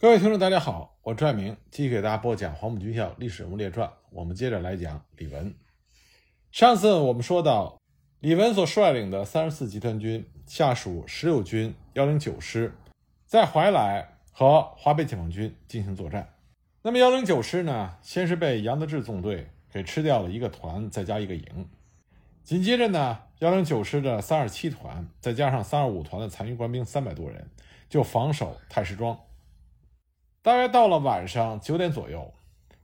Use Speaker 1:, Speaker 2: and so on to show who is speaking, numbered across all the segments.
Speaker 1: 各位听众，大家好，我朱爱明继续给大家播讲《黄埔军校历史人物列传》。我们接着来讲李文。上次我们说到，李文所率领的三十四集团军下属十六军幺零九师，在怀来和华北解放军进行作战。那么幺零九师呢，先是被杨得志纵队给吃掉了一个团，再加一个营。紧接着呢，幺零九师的三二七团，再加上三二五团的残余官兵三百多人，就防守太师庄。大约到了晚上九点左右，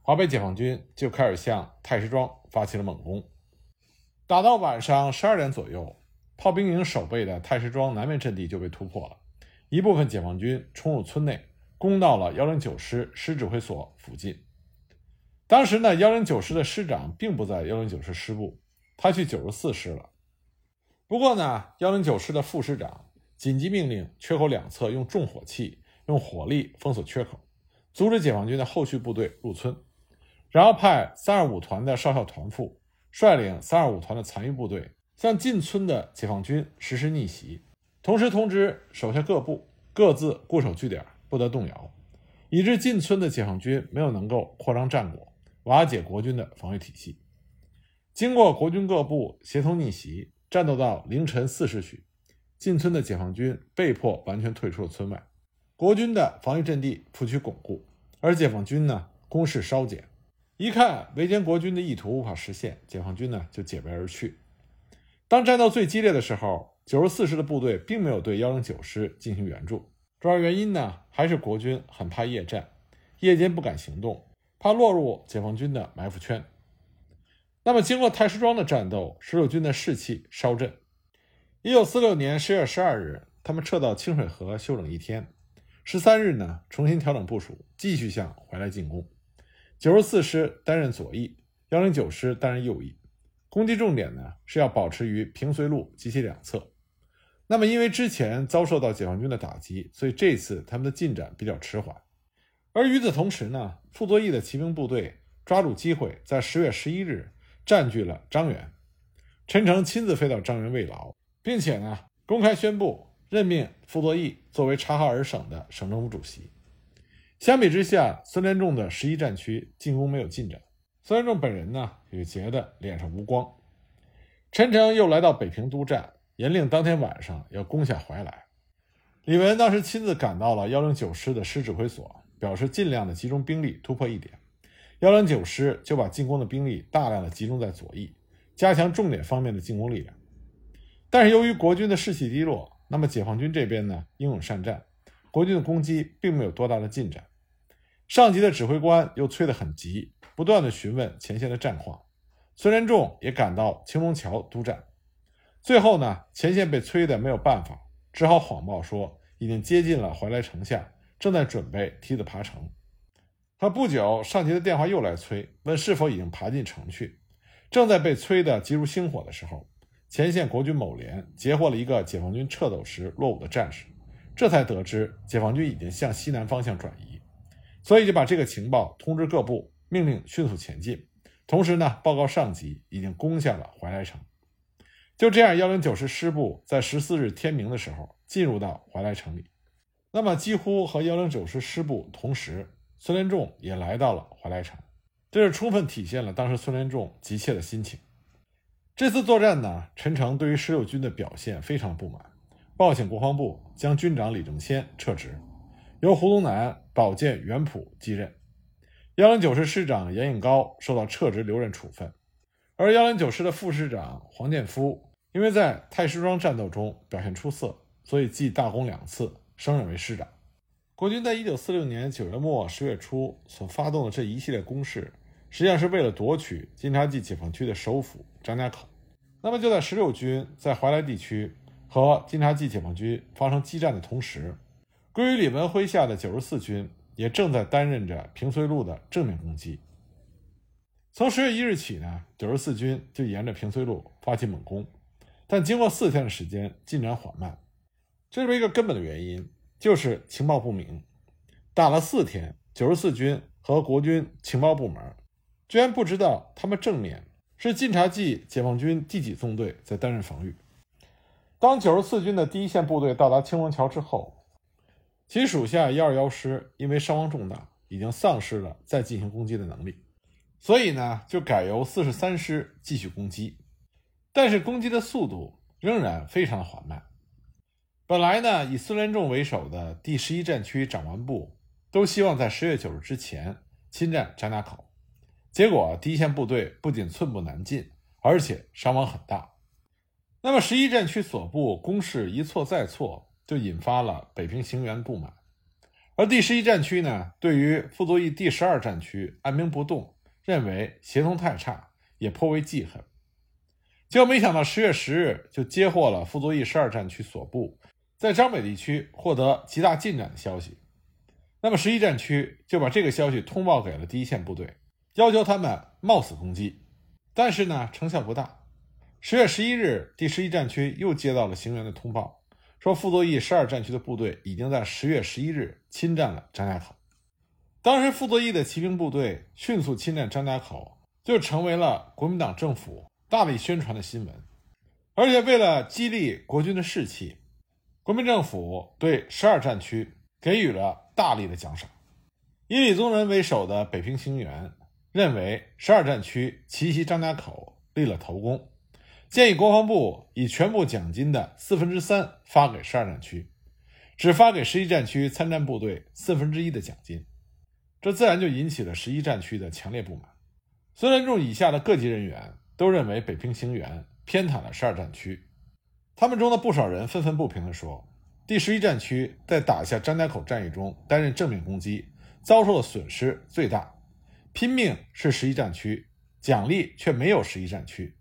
Speaker 1: 华北解放军就开始向太师庄发起了猛攻。打到晚上十二点左右，炮兵营守备的太师庄南面阵地就被突破了，一部分解放军冲入村内，攻到了幺零九师师指挥所附近。当时呢，幺零九师的师长并不在幺零九师师部，他去九十四师了。不过呢，幺零九师的副师长紧急命令缺口两侧用重火器、用火力封锁缺口。阻止解放军的后续部队入村，然后派三二五团的少校团副率领三二五团的残余部队向进村的解放军实施逆袭，同时通知手下各部各自固守据点，不得动摇，以致进村的解放军没有能够扩张战果，瓦解国军的防御体系。经过国军各部协同逆袭，战斗到凌晨四时许，进村的解放军被迫完全退出了村外。国军的防御阵地复趋巩固，而解放军呢攻势稍减，一看围歼国军的意图无法实现，解放军呢就解围而去。当战斗最激烈的时候，九十四师的部队并没有对幺零九师进行援助，主要原因呢还是国军很怕夜战，夜间不敢行动，怕落入解放军的埋伏圈。那么经过太师庄的战斗，十六军的士气稍振。一九四六年十月十二日，他们撤到清水河休整一天。十三日呢，重新调整部署，继续向怀来进攻。九十四师担任左翼，幺零九师担任右翼。攻击重点呢是要保持于平绥路及其两侧。那么因为之前遭受到解放军的打击，所以这次他们的进展比较迟缓。而与此同时呢，傅作义的骑兵部队抓住机会，在十月十一日占据了张园。陈诚亲自飞到张园慰劳，并且呢公开宣布。任命傅作义作为察哈尔省的省政府主席。相比之下，孙连仲的十一战区进攻没有进展。孙连仲本人呢，也觉得脸上无光。陈诚又来到北平督战，严令当天晚上要攻下怀来。李文当时亲自赶到了幺零九师的师指挥所，表示尽量的集中兵力突破一点。幺零九师就把进攻的兵力大量的集中在左翼，加强重点方面的进攻力量。但是由于国军的士气低落。那么解放军这边呢，英勇善战，国军的攻击并没有多大的进展。上级的指挥官又催得很急，不断的询问前线的战况。孙连仲也赶到青龙桥督战。最后呢，前线被催得没有办法，只好谎报说已经接近了怀来城下，正在准备梯子爬城。可不久，上级的电话又来催，问是否已经爬进城去。正在被催得急如星火的时候。前线国军某连截获了一个解放军撤走时落伍的战士，这才得知解放军已经向西南方向转移，所以就把这个情报通知各部，命令迅速前进。同时呢，报告上级已经攻下了怀来城。就这样，幺零九师师部在十四日天明的时候进入到怀来城里。那么，几乎和幺零九师师部同时，孙连仲也来到了怀来城，这是充分体现了当时孙连仲急切的心情。这次作战呢，陈诚对于十六军的表现非常不满，报请国防部将军长李正先撤职，由胡宗南、保荐袁普继任。幺零九师师长严应高受到撤职留任处分，而幺零九师的副师长黄建夫因为在太师庄战斗中表现出色，所以记大功两次，升任为师长。国军在一九四六年九月末十月初所发动的这一系列攻势。实际上是为了夺取金察冀解放区的首府张家口。那么就在十六军在怀来地区和金察冀解放军发生激战的同时，归于李文麾下的九十四军也正在担任着平绥路的正面攻击。从十月一日起呢，九十四军就沿着平绥路发起猛攻，但经过四天的时间，进展缓慢。这是一个根本的原因，就是情报不明。打了四天，九十四军和国军情报部门。居然不知道他们正面是晋察冀解放军第几纵队在担任防御。当九十四军的第一线部队到达青龙桥之后，其属下幺二幺师因为伤亡重大，已经丧失了再进行攻击的能力，所以呢，就改由四十三师继续攻击。但是攻击的速度仍然非常缓慢。本来呢，以孙连仲为首的第十一战区长官部都希望在十月九日之前侵占张家口，结果第一线部队不仅寸步难进，而且伤亡很大。那么十一战区所部攻势一错再错，就引发了北平行员不满。而第十一战区呢，对于傅作义第十二战区按兵不动，认为协同太差，也颇为记恨。结果没想到十月十日就接获了傅作义十二战区所部。在张北地区获得极大进展的消息，那么十一战区就把这个消息通报给了第一线部队，要求他们冒死攻击。但是呢，成效不大。十月十一日，第十一战区又接到了行员的通报，说傅作义十二战区的部队已经在十月十一日侵占了张家口。当时傅作义的骑兵部队迅速侵占张家口，就成为了国民党政府大力宣传的新闻。而且为了激励国军的士气。国民政府对十二战区给予了大力的奖赏，以李宗仁为首的北平行员认为十二战区奇袭张家口立了头功，建议国防部以全部奖金的四分之三发给十二战区，只发给十一战区参战部队四分之一的奖金，这自然就引起了十一战区的强烈不满。孙连仲以下的各级人员都认为北平行员偏袒了十二战区。他们中的不少人愤愤不平地说：“第十一战区在打下张家口战役中担任正面攻击，遭受的损失最大。拼命是十一战区，奖励却没有十一战区。”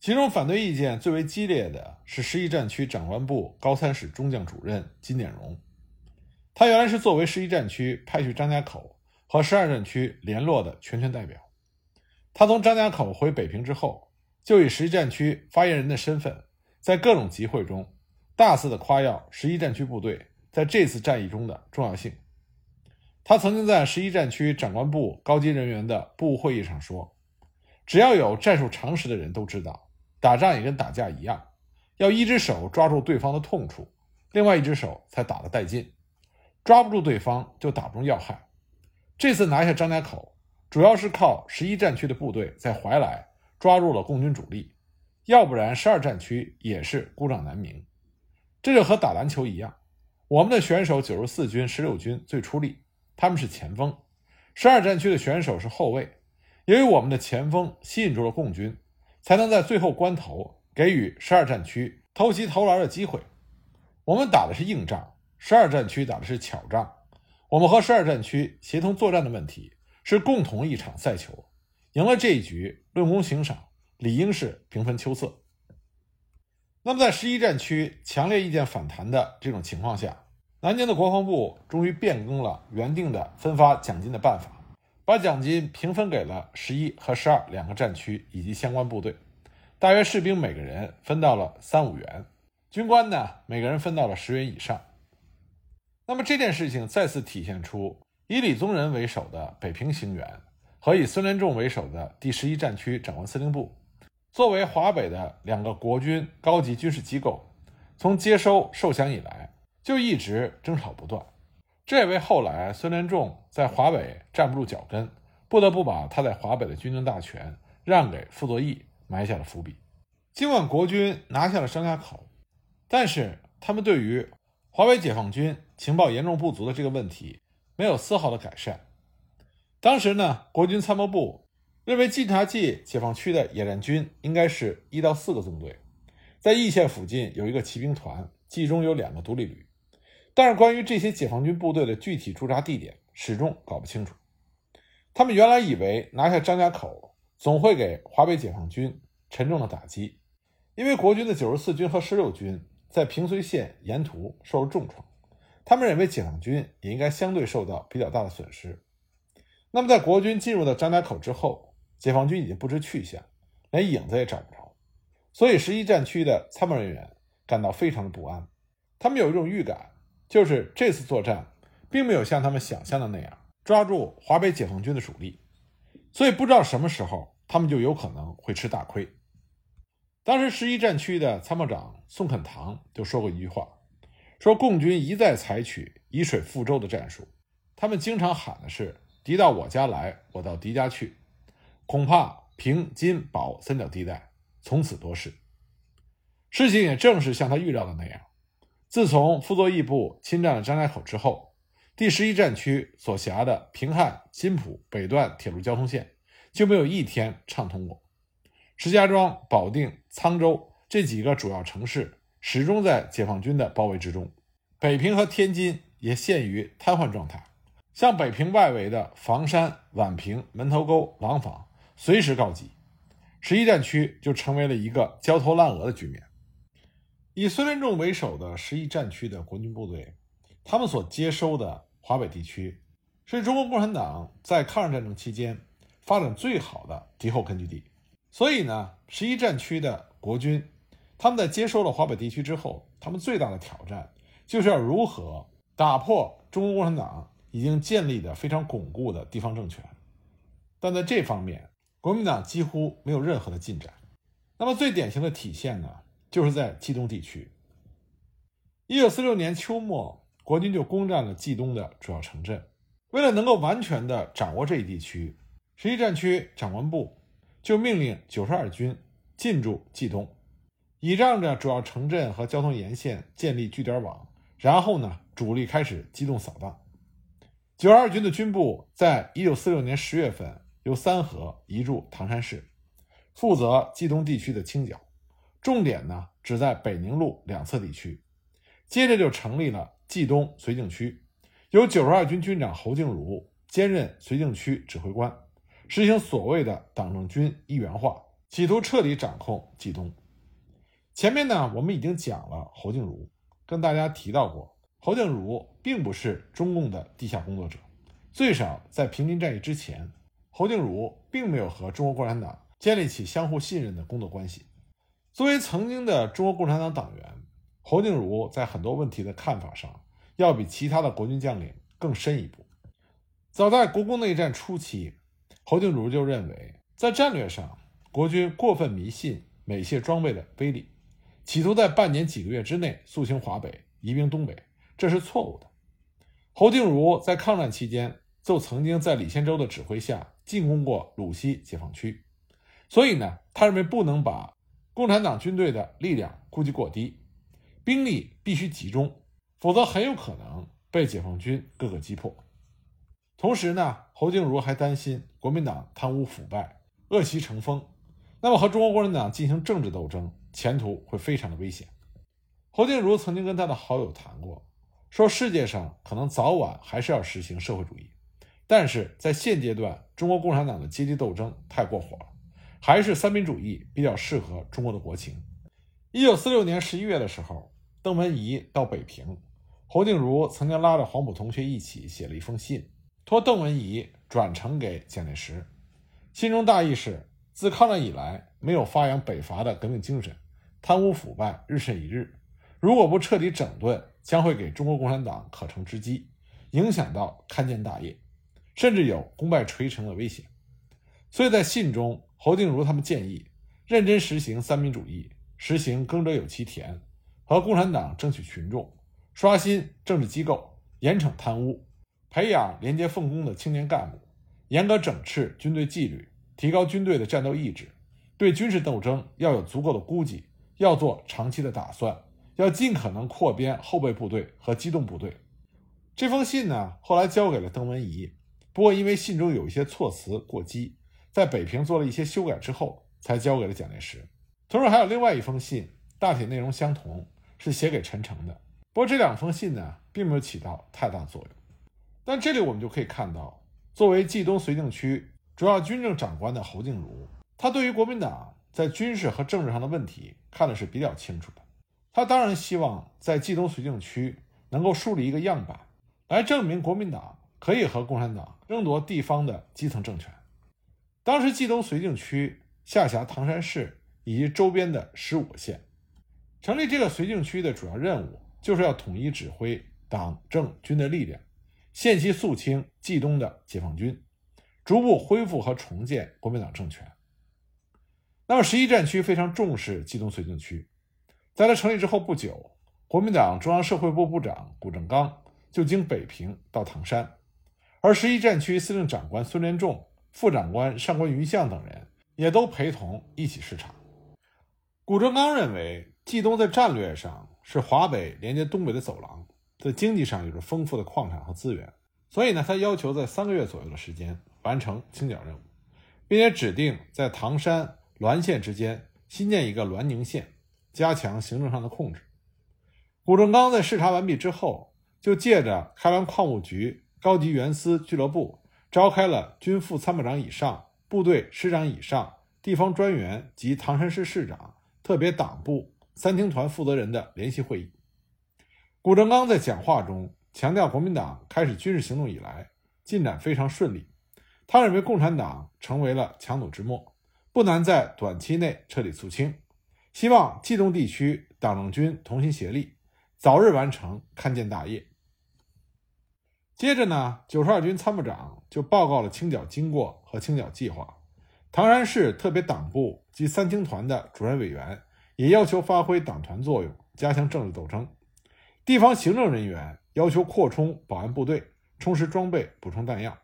Speaker 1: 其中反对意见最为激烈的是十一战区长官部高参使中将主任金典荣。他原来是作为十一战区派去张家口和十二战区联络的全权代表。他从张家口回北平之后，就以十一战区发言人的身份。在各种集会中，大肆的夸耀十一战区部队在这次战役中的重要性。他曾经在十一战区长官部高级人员的部务会议上说：“只要有战术常识的人都知道，打仗也跟打架一样，要一只手抓住对方的痛处，另外一只手才打得带劲。抓不住对方，就打不中要害。这次拿下张家口，主要是靠十一战区的部队在怀来抓住了共军主力。”要不然，十二战区也是孤掌难鸣。这就和打篮球一样，我们的选手九十四军、十六军最出力，他们是前锋；十二战区的选手是后卫。由于我们的前锋吸引住了共军，才能在最后关头给予十二战区偷袭投篮的机会。我们打的是硬仗，十二战区打的是巧仗。我们和十二战区协同作战的问题是共同一场赛球，赢了这一局，论功行赏。理应是平分秋色。那么，在十一战区强烈意见反弹的这种情况下，南京的国防部终于变更了原定的分发奖金的办法，把奖金平分给了十一和十二两个战区以及相关部队，大约士兵每个人分到了三五元，军官呢每个人分到了十元以上。那么这件事情再次体现出以李宗仁为首的北平行员和以孙连仲为首的第十一战区长官司令部。作为华北的两个国军高级军事机构，从接收受降以来就一直争吵不断，这也为后来孙连仲在华北站不住脚跟，不得不把他在华北的军政大权让给傅作义埋下了伏笔。尽管国军拿下了张家口，但是他们对于华北解放军情报严重不足的这个问题没有丝毫的改善。当时呢，国军参谋部。认为晋察冀解放区的野战军应该是一到四个纵队，在易县附近有一个骑兵团，冀中有两个独立旅。但是关于这些解放军部队的具体驻扎地点，始终搞不清楚。他们原来以为拿下张家口总会给华北解放军沉重的打击，因为国军的九十四军和十六军在平绥线沿途受了重创，他们认为解放军也应该相对受到比较大的损失。那么在国军进入到张家口之后，解放军已经不知去向，连影子也找不着，所以十一战区的参谋人员感到非常的不安。他们有一种预感，就是这次作战并没有像他们想象的那样抓住华北解放军的主力，所以不知道什么时候他们就有可能会吃大亏。当时十一战区的参谋长宋肯堂就说过一句话，说共军一再采取以水覆舟的战术，他们经常喊的是“敌到我家来，我到敌家去”，恐怕平津保三角地带从此多事。事情也正是像他预料的那样，自从傅作义部侵占了张家口之后，第十一战区所辖的平汉、新浦北段铁路交通线就没有一天畅通过。石家庄、保定、沧州这几个主要城市始终在解放军的包围之中，北平和天津也陷于瘫痪状态。像北平外围的房山、宛平、门头沟、廊坊随时告急，十一战区就成为了一个焦头烂额的局面。以孙连仲为首的十一战区的国军部队，他们所接收的华北地区，是中国共产党在抗日战争期间发展最好的敌后根据地。所以呢，十一战区的国军，他们在接收了华北地区之后，他们最大的挑战就是要如何打破中国共产党已经建立的非常巩固的地方政权。但在这方面，国民党几乎没有任何的进展。那么最典型的体现呢，就是在冀东地区。一九四六年秋末，国军就攻占了冀东的主要城镇。为了能够完全的掌握这一地区，十一战区长官部。就命令九十二军进驻冀东，倚仗着主要城镇和交通沿线建立据点网，然后呢，主力开始机动扫荡。九十二军的军部在一九四六年十月份由三河移驻唐山市，负责冀东地区的清剿，重点呢只在北宁路两侧地区。接着就成立了冀东绥靖区，由九十二军军长侯静茹兼任绥靖区指挥官。实行所谓的党政军一元化，企图彻底掌控冀东。前面呢，我们已经讲了侯静茹，跟大家提到过，侯静茹并不是中共的地下工作者，最少在平津战役之前，侯静茹并没有和中国共产党建立起相互信任的工作关系。作为曾经的中国共产党党员，侯静茹在很多问题的看法上，要比其他的国军将领更深一步。早在国共内战初期。侯静茹就认为，在战略上，国军过分迷信美械装备的威力，企图在半年几个月之内肃清华北、移兵东北，这是错误的。侯静茹在抗战期间就曾经在李先洲的指挥下进攻过鲁西解放区，所以呢，他认为不能把共产党军队的力量估计过低，兵力必须集中，否则很有可能被解放军各个击破。同时呢，侯静茹还担心国民党贪污腐败、恶习成风，那么和中国共产党进行政治斗争，前途会非常的危险。侯静茹曾经跟他的好友谈过，说世界上可能早晚还是要实行社会主义，但是在现阶段，中国共产党的阶级斗争太过火了，还是三民主义比较适合中国的国情。一九四六年十一月的时候，邓文仪到北平，侯静茹曾经拉着黄埔同学一起写了一封信。托邓文仪转呈给蒋介石，信中大意是：自抗战以来，没有发扬北伐的革命精神，贪污腐败日甚一日。如果不彻底整顿，将会给中国共产党可乘之机，影响到勘建大业，甚至有功败垂成的危险。所以在信中，侯静茹他们建议认真实行三民主义，实行耕者有其田，和共产党争取群众，刷新政治机构，严惩贪污。培养廉洁奉公的青年干部，严格整治军队纪律，提高军队的战斗意志，对军事斗争要有足够的估计，要做长期的打算，要尽可能扩编后备部队和机动部队。这封信呢，后来交给了邓文仪，不过因为信中有一些措辞过激，在北平做了一些修改之后，才交给了蒋介石。同时还有另外一封信，大体内容相同，是写给陈诚的。不过这两封信呢，并没有起到太大作用。但这里我们就可以看到，作为冀东绥靖区主要军政长官的侯静茹，他对于国民党在军事和政治上的问题看的是比较清楚的。他当然希望在冀东绥靖区能够树立一个样板，来证明国民党可以和共产党争夺地方的基层政权。当时冀东绥靖区下辖唐山市以及周边的十五个县，成立这个绥靖区的主要任务就是要统一指挥党政军的力量。限期肃清冀东的解放军，逐步恢复和重建国民党政权。那么十一战区非常重视冀东绥靖区，在它成立之后不久，国民党中央社会部部长谷正刚就经北平到唐山，而十一战区司令长官孙连仲、副长官上官云相等人也都陪同一起视察。谷正刚认为，冀东在战略上是华北连接东北的走廊，在经济上有着丰富的矿产和资源，所以呢，他要求在三个月左右的时间完成清剿任务，并且指定在唐山、滦县之间新建一个滦宁县，加强行政上的控制。谷正刚在视察完毕之后，就借着开完矿务局高级员司俱乐部，召开了军副参谋长以上、部队师长以上、地方专员及唐山市市长。特别党部三厅团负责人的联席会议，谷正刚在讲话中强调，国民党开始军事行动以来进展非常顺利。他认为共产党成为了强弩之末，不难在短期内彻底肃清。希望冀东地区党政军同心协力，早日完成勘建大业。接着呢，九十二军参谋长就报告了清剿经过和清剿计划。唐山市特别党部及三厅团的主任委员也要求发挥党团作用，加强政治斗争。地方行政人员要求扩充保安部队，充实装备，补充弹药。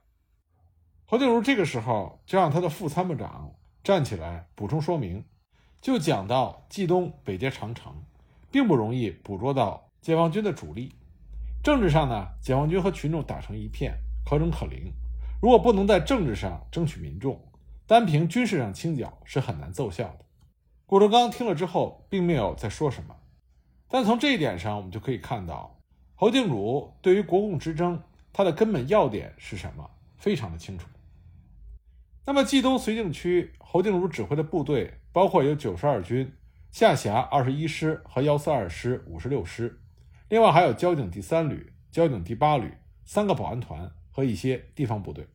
Speaker 1: 侯定茹这个时候就让他的副参谋长站起来补充说明，就讲到冀东北接长城，并不容易捕捉到解放军的主力。政治上呢，解放军和群众打成一片，可整可零。如果不能在政治上争取民众，单凭军事上清剿是很难奏效的。谷正刚听了之后，并没有再说什么。但从这一点上，我们就可以看到，侯定茹对于国共之争，它的根本要点是什么，非常的清楚。那么，冀东绥靖区，侯定茹指挥的部队包括有九十二军下辖二十一师和幺四二师、五十六师，另外还有交警第三旅、交警第八旅、三个保安团和一些地方部队。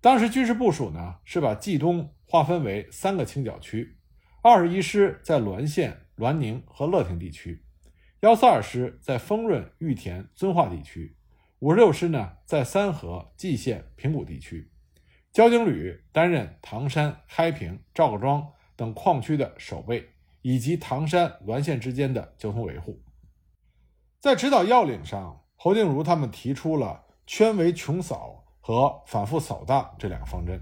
Speaker 1: 当时军事部署呢，是把冀东划分为三个清剿区：二十一师在滦县、滦宁和乐亭地区；幺四二师在丰润、玉田、遵化地区；五十六师呢在三河、蓟县、平谷地区；交警旅担任唐山、开平、赵各庄等矿区的守备，以及唐山、滦县之间的交通维护。在指导要领上，侯定茹他们提出了圈围穷扫。和反复扫荡这两个方针，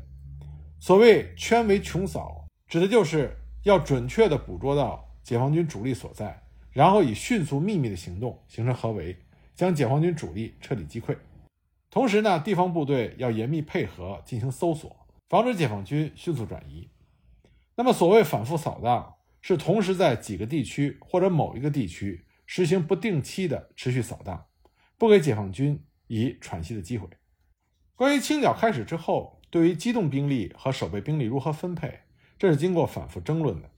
Speaker 1: 所谓圈围穷扫，指的就是要准确地捕捉到解放军主力所在，然后以迅速秘密的行动形成合围，将解放军主力彻底击溃。同时呢，地方部队要严密配合进行搜索，防止解放军迅速转移。那么，所谓反复扫荡，是同时在几个地区或者某一个地区实行不定期的持续扫荡，不给解放军以喘息的机会。关于清剿开始之后，对于机动兵力和守备兵力如何分配，这是经过反复争论的。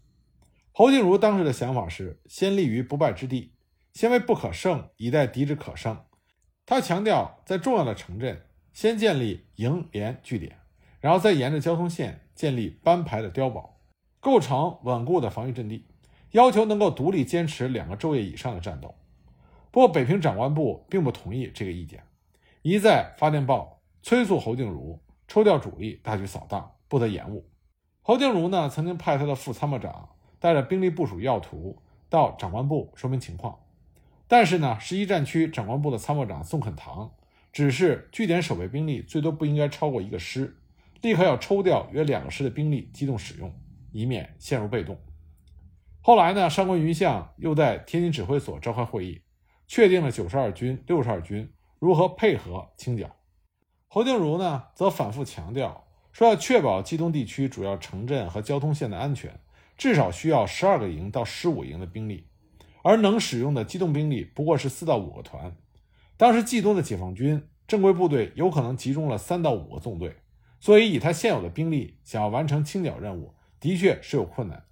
Speaker 1: 侯静茹当时的想法是先立于不败之地，先为不可胜，以待敌之可胜。他强调，在重要的城镇先建立营连据点，然后再沿着交通线建立班排的碉堡，构成稳固的防御阵地，要求能够独立坚持两个昼夜以上的战斗。不过，北平长官部并不同意这个意见，一再发电报。催促侯静茹抽调主力，大举扫荡，不得延误。侯静茹呢，曾经派他的副参谋长带着兵力部署要图到长官部说明情况，但是呢，十一战区长官部的参谋长宋肯堂指示据点守备兵力最多不应该超过一个师，立刻要抽调约两个师的兵力机动使用，以免陷入被动。后来呢，上官云相又在天津指挥所召开会议，确定了九十二军、六十二军如何配合清剿。侯定茹呢，则反复强调说，要确保冀东地区主要城镇和交通线的安全，至少需要十二个营到十五营的兵力，而能使用的机动兵力不过是四到五个团。当时冀东的解放军正规部队有可能集中了三到五个纵队，所以以他现有的兵力，想要完成清剿任务，的确是有困难。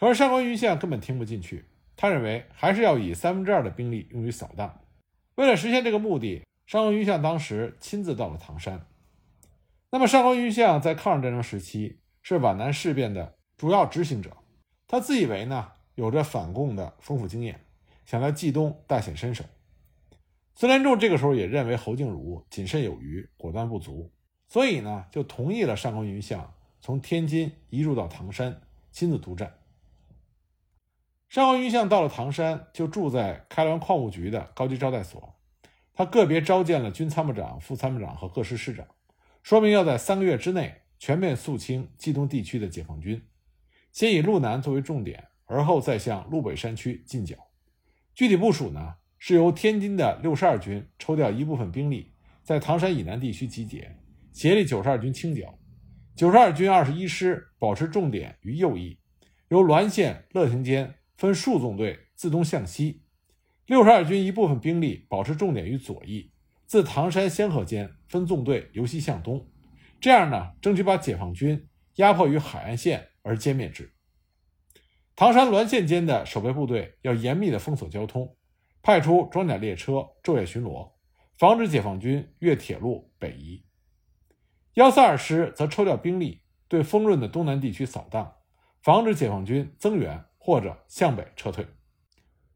Speaker 1: 可是上官云相根本听不进去，他认为还是要以三分之二的兵力用于扫荡。为了实现这个目的。上官云相当时亲自到了唐山。那么，上官云相在抗日战争时期是皖南事变的主要执行者，他自以为呢有着反共的丰富经验，想在冀东大显身手。孙连仲这个时候也认为侯静茹谨慎有余，果断不足，所以呢就同意了上官云相从天津移入到唐山，亲自督战。上官云相到了唐山，就住在开滦矿务局的高级招待所。他个别召见了军参谋长、副参谋长和各师师长，说明要在三个月之内全面肃清冀东地区的解放军，先以路南作为重点，而后再向路北山区进剿。具体部署呢，是由天津的六十二军抽调一部分兵力，在唐山以南地区集结，协力九十二军清剿。九十二军二十一师保持重点于右翼，由滦县乐亭间。分数纵队自东向西，六十二军一部分兵力保持重点于左翼，自唐山仙鹤间分纵队由西向东，这样呢，争取把解放军压迫于海岸线而歼灭之。唐山滦县间的守备部队要严密的封锁交通，派出装甲列车昼夜巡逻，防止解放军越铁路北移。幺四二师则抽调兵力对丰润的东南地区扫荡，防止解放军增援。或者向北撤退。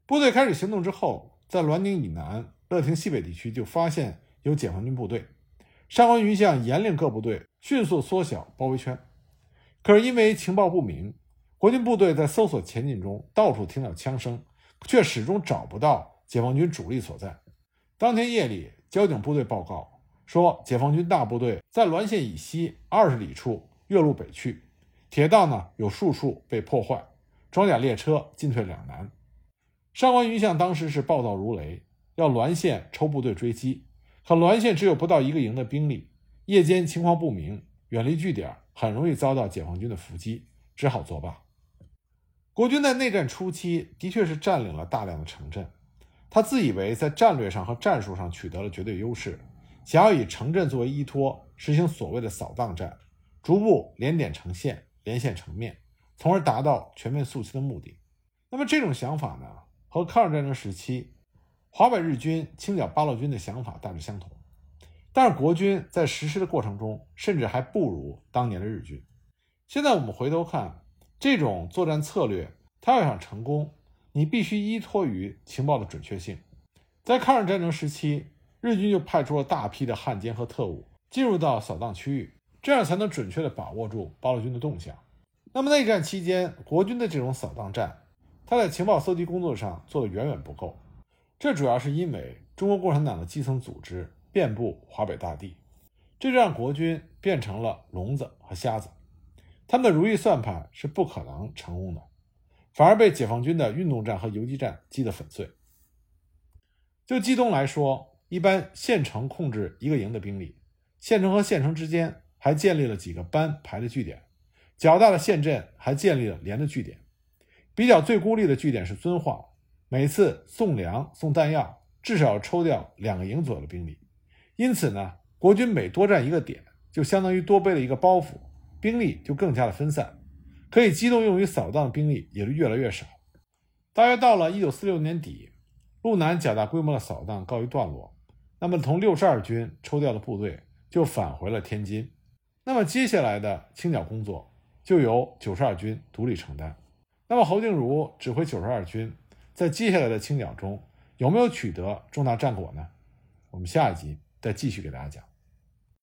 Speaker 1: 部队开始行动之后，在滦宁以南、乐亭西北地区就发现有解放军部队。上官云相严令各部队迅速缩小包围圈。可是因为情报不明，国军部队在搜索前进中到处听到枪声，却始终找不到解放军主力所在。当天夜里，交警部队报告说，解放军大部队在滦县以西二十里处越路北去，铁道呢有数处被破坏。装甲列车进退两难，上官云相当时是暴躁如雷，要滦县抽部队追击，可滦县只有不到一个营的兵力，夜间情况不明，远离据点，很容易遭到解放军的伏击，只好作罢。国军在内战初期的确是占领了大量的城镇，他自以为在战略上和战术上取得了绝对优势，想要以城镇作为依托，实行所谓的扫荡战，逐步连点成线，连线成面。从而达到全面肃清的目的。那么这种想法呢，和抗日战争时期华北日军清剿八路军的想法大致相同。但是国军在实施的过程中，甚至还不如当年的日军。现在我们回头看，这种作战策略，它要想成功，你必须依托于情报的准确性。在抗日战争时期，日军就派出了大批的汉奸和特务进入到扫荡区域，这样才能准确地把握住八路军的动向。那么内战期间，国军的这种扫荡战，他在情报搜集工作上做的远远不够。这主要是因为中国共产党的基层组织遍布华北大地，这就让国军变成了聋子和瞎子，他们的如意算盘是不可能成功的，反而被解放军的运动战和游击战击得粉碎。就冀东来说，一般县城控制一个营的兵力，县城和县城之间还建立了几个班排的据点。较大的县镇还建立了连的据点，比较最孤立的据点是遵化，每次送粮送弹药至少要抽调两个营左右的兵力，因此呢，国军每多占一个点，就相当于多背了一个包袱，兵力就更加的分散，可以机动用于扫荡的兵力也就越来越少。大约到了一九四六年底，路南较大规模的扫荡告一段落，那么从六十二军抽调的部队就返回了天津，那么接下来的清剿工作。就由九十二军独立承担。那么侯静茹指挥九十二军在接下来的清剿中有没有取得重大战果呢？我们下一集再继续给大家讲。